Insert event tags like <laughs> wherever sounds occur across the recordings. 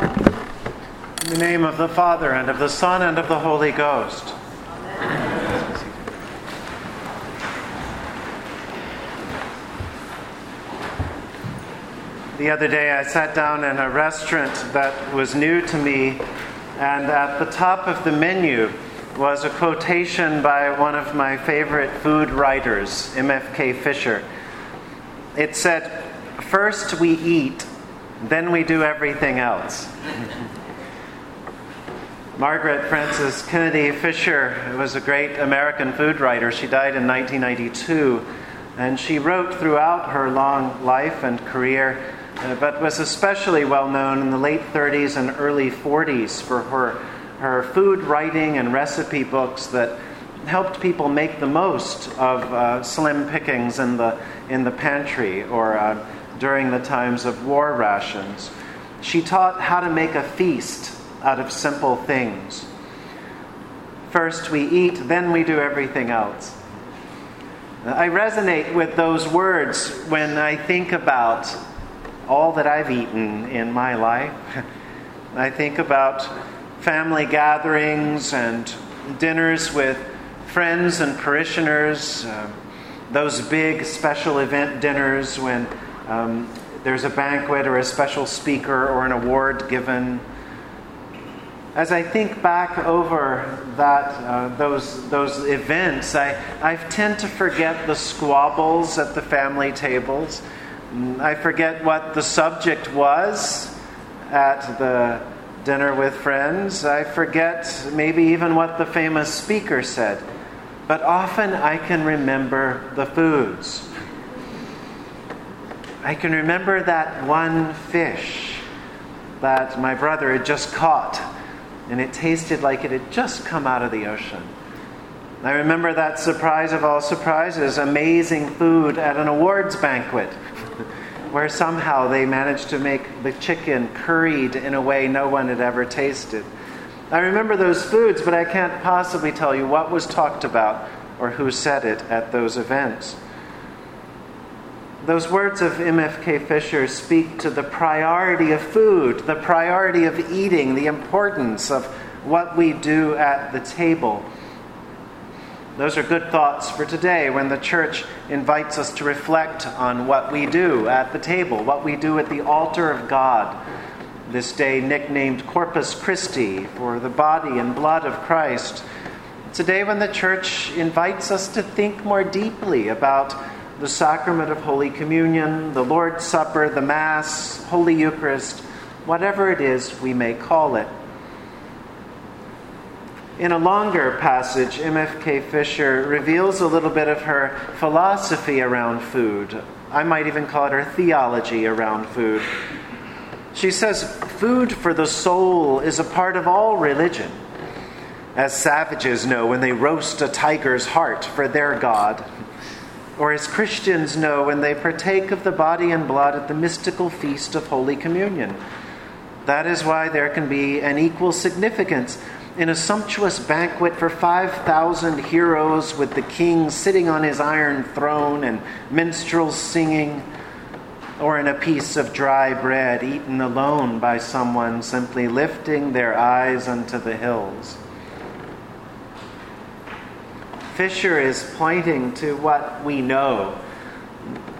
In the name of the Father, and of the Son, and of the Holy Ghost. The other day, I sat down in a restaurant that was new to me, and at the top of the menu was a quotation by one of my favorite food writers, MFK Fisher. It said, First we eat, then we do everything else. Margaret Frances Kennedy Fisher was a great American food writer. She died in 1992, and she wrote throughout her long life and career uh, but was especially well known in the late 30s and early 40s for her, her food writing and recipe books that helped people make the most of uh, slim pickings in the, in the pantry or uh, during the times of war rations. She taught how to make a feast out of simple things. First we eat, then we do everything else. I resonate with those words when I think about all that I've eaten in my life. <laughs> I think about family gatherings and dinners with friends and parishioners, uh, those big special event dinners when um, there's a banquet or a special speaker or an award given. As I think back over that, uh, those, those events, I, I tend to forget the squabbles at the family tables Mm, I forget what the subject was at the dinner with friends. I forget maybe even what the famous speaker said. But often I can remember the foods. I can remember that one fish that my brother had just caught, and it tasted like it had just come out of the ocean. I remember that surprise of all surprises amazing food at an awards banquet <laughs> where somehow they managed to make the chicken curried in a way no one had ever tasted. I remember those foods, but I can't possibly tell you what was talked about or who said it at those events. Those words of MFK Fisher speak to the priority of food, the priority of eating, the importance of what we do at the table. Those are good thoughts for today when the church invites us to reflect on what we do at the table, what we do at the altar of God. This day, nicknamed Corpus Christi, for the body and blood of Christ. It's a day when the church invites us to think more deeply about the sacrament of Holy Communion, the Lord's Supper, the Mass, Holy Eucharist, whatever it is we may call it. In a longer passage, MFK Fisher reveals a little bit of her philosophy around food. I might even call it her theology around food. She says, Food for the soul is a part of all religion, as savages know when they roast a tiger's heart for their God, or as Christians know when they partake of the body and blood at the mystical feast of Holy Communion. That is why there can be an equal significance in a sumptuous banquet for 5,000 heroes with the king sitting on his iron throne and minstrels singing, or in a piece of dry bread eaten alone by someone simply lifting their eyes unto the hills. Fisher is pointing to what we know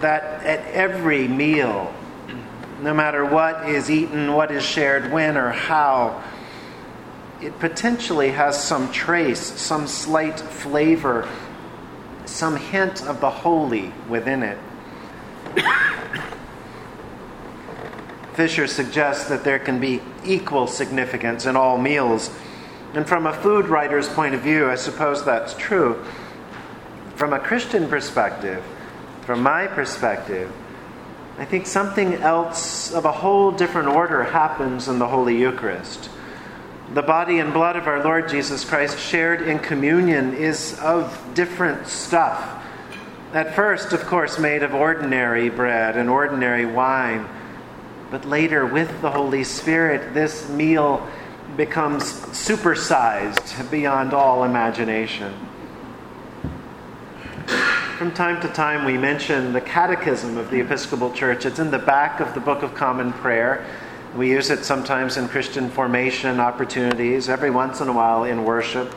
that at every meal, no matter what is eaten, what is shared, when, or how, it potentially has some trace, some slight flavor, some hint of the holy within it. <coughs> Fisher suggests that there can be equal significance in all meals. And from a food writer's point of view, I suppose that's true. From a Christian perspective, from my perspective, I think something else of a whole different order happens in the Holy Eucharist the body and blood of our Lord Jesus Christ shared in communion is of different stuff. At first, of course, made of ordinary bread and ordinary wine. But later, with the Holy Spirit, this meal becomes supersized beyond all imagination. From time to time, we mention the Catechism of the Episcopal Church. It's in the back of the Book of Common Prayer. We use it sometimes in Christian formation opportunities, every once in a while in worship.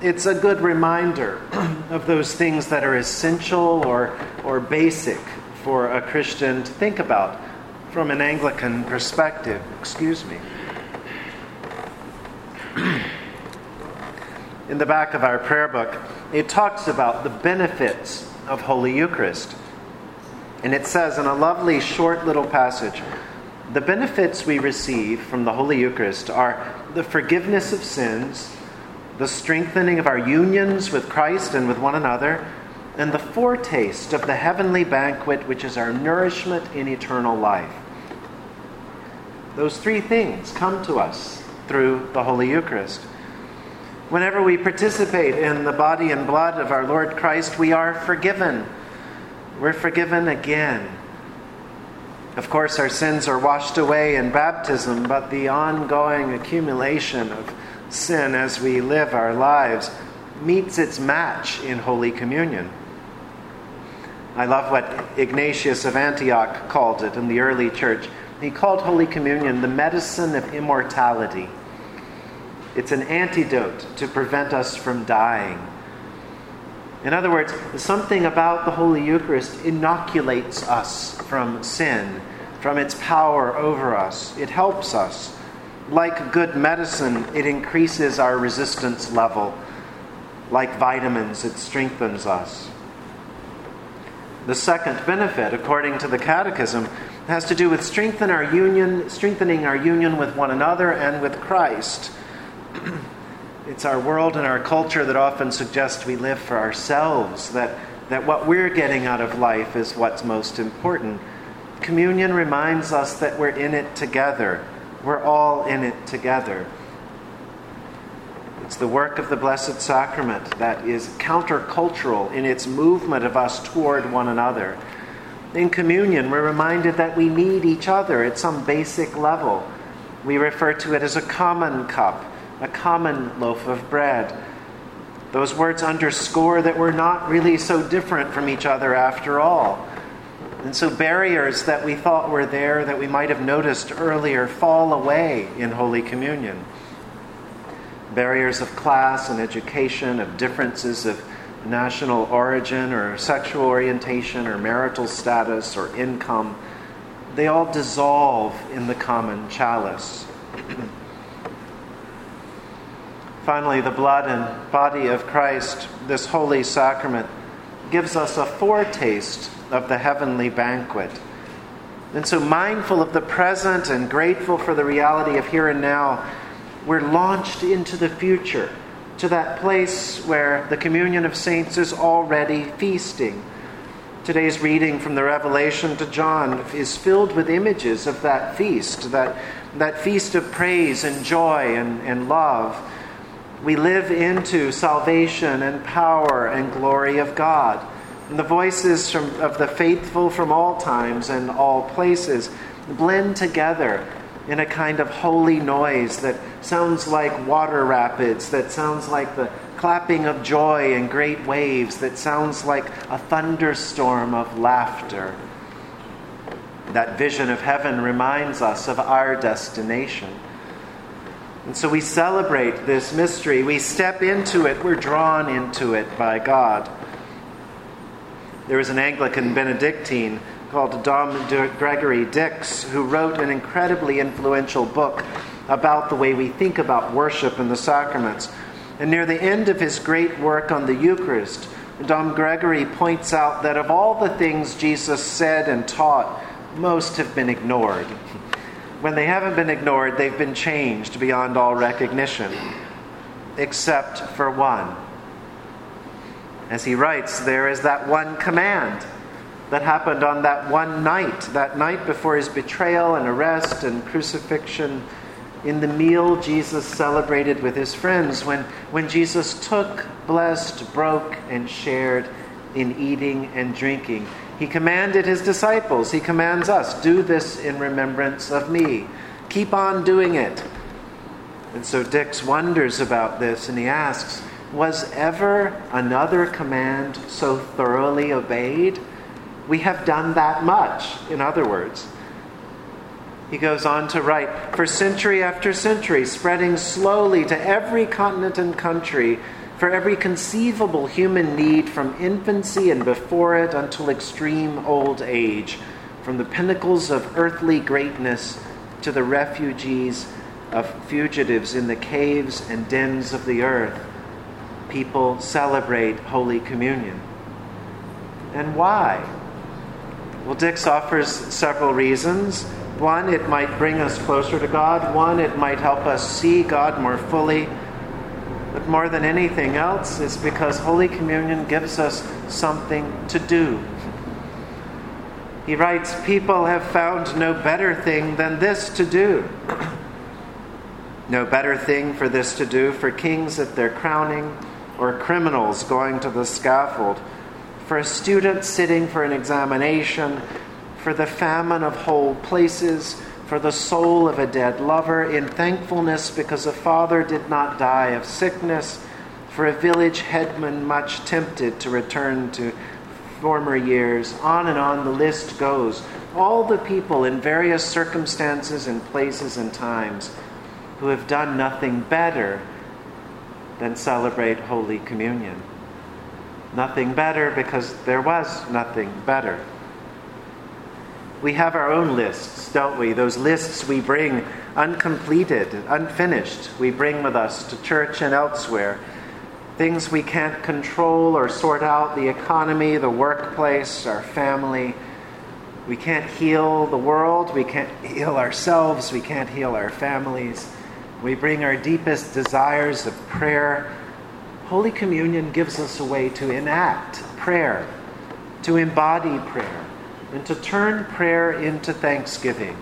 It's a good reminder <clears throat> of those things that are essential or, or basic for a Christian to think about from an Anglican perspective. Excuse me. In the back of our prayer book, it talks about the benefits of Holy Eucharist. And it says in a lovely short little passage the benefits we receive from the Holy Eucharist are the forgiveness of sins, the strengthening of our unions with Christ and with one another, and the foretaste of the heavenly banquet, which is our nourishment in eternal life. Those three things come to us through the Holy Eucharist. Whenever we participate in the body and blood of our Lord Christ, we are forgiven. We're forgiven again. Of course, our sins are washed away in baptism, but the ongoing accumulation of sin as we live our lives meets its match in Holy Communion. I love what Ignatius of Antioch called it in the early church. He called Holy Communion the medicine of immortality. It's an antidote to prevent us from dying. In other words, something about the Holy Eucharist inoculates us from sin, from its power over us. It helps us. Like good medicine, it increases our resistance level. Like vitamins, it strengthens us. The second benefit, according to the Catechism, has to do with strengthen our union, strengthening our union with one another and with Christ. <clears throat> it's our world and our culture that often suggests we live for ourselves, that, that what we're getting out of life is what's most important. Communion reminds us that we're in it together. We're all in it together. It's the work of the Blessed Sacrament that is countercultural in its movement of us toward one another. In communion, we're reminded that we need each other at some basic level. We refer to it as a common cup a common loaf of bread. Those words underscore that we're not really so different from each other after all. And so barriers that we thought were there, that we might have noticed earlier, fall away in Holy Communion. Barriers of class and education, of differences of national origin or sexual orientation or marital status or income, they all dissolve in the common chalice. <clears throat> Finally, the blood and body of Christ, this holy sacrament, gives us a foretaste of the heavenly banquet. And so, mindful of the present and grateful for the reality of here and now, we're launched into the future, to that place where the communion of saints is already feasting. Today's reading from the Revelation to John is filled with images of that feast, that, that feast of praise and joy and, and love we live into salvation and power and glory of God. And the voices from, of the faithful from all times and all places blend together in a kind of holy noise that sounds like water rapids, that sounds like the clapping of joy and great waves, that sounds like a thunderstorm of laughter. That vision of heaven reminds us of our destination. And so we celebrate this mystery. We step into it. We're drawn into it by God. There was an Anglican Benedictine called Dom Gregory Dix who wrote an incredibly influential book about the way we think about worship and the sacraments. And near the end of his great work on the Eucharist, Dom Gregory points out that of all the things Jesus said and taught, most have been ignored <laughs> when they haven't been ignored, they've been changed beyond all recognition, except for one. As he writes, there is that one command that happened on that one night, that night before his betrayal and arrest and crucifixion, in the meal Jesus celebrated with his friends, when, when Jesus took, blessed, broke, and shared in eating and drinking. He commanded his disciples, he commands us, do this in remembrance of me. Keep on doing it. And so Dix wonders about this and he asks, Was ever another command so thoroughly obeyed? We have done that much, in other words. He goes on to write For century after century, spreading slowly to every continent and country, for every conceivable human need from infancy and before it until extreme old age, from the pinnacles of earthly greatness to the refugees of fugitives in the caves and dens of the earth, people celebrate Holy Communion. And why? Well, Dix offers several reasons. One, it might bring us closer to God. One, it might help us see God more fully. More than anything else, it's because Holy Communion gives us something to do. He writes, People have found no better thing than this to do. no better thing for this to do for kings at their crowning, or criminals going to the scaffold, for a student sitting for an examination, for the famine of whole places, for the soul of a dead lover, in thankfulness because a father did not die of sickness, for a village headman much tempted to return to former years. On and on the list goes. All the people in various circumstances and places and times who have done nothing better than celebrate Holy Communion. Nothing better because there was nothing better we have our own lists, don't we? Those lists we bring uncompleted, unfinished, we bring with us to church and elsewhere. Things we can't control or sort out the economy, the workplace, our family. We can't heal the world, we can't heal ourselves, we can't heal our families. We bring our deepest desires of prayer. Holy Communion gives us a way to enact prayer, to embody prayer and to turn prayer into thanksgiving,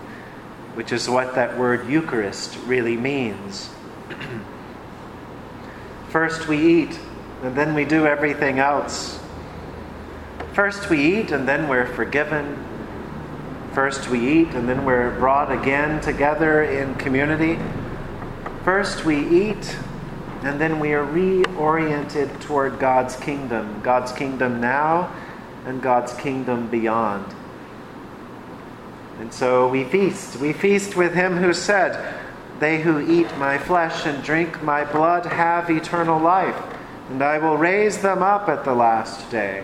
which is what that word Eucharist really means. <clears throat> First we eat, and then we do everything else. First we eat, and then we're forgiven. First we eat, and then we're brought again together in community. First we eat, and then we are reoriented toward God's kingdom, God's kingdom now and God's kingdom beyond. And so we feast. We feast with him who said, They who eat my flesh and drink my blood have eternal life, and I will raise them up at the last day.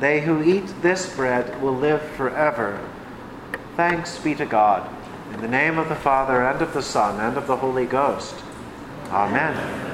They who eat this bread will live forever. Thanks be to God. In the name of the Father, and of the Son, and of the Holy Ghost. Amen.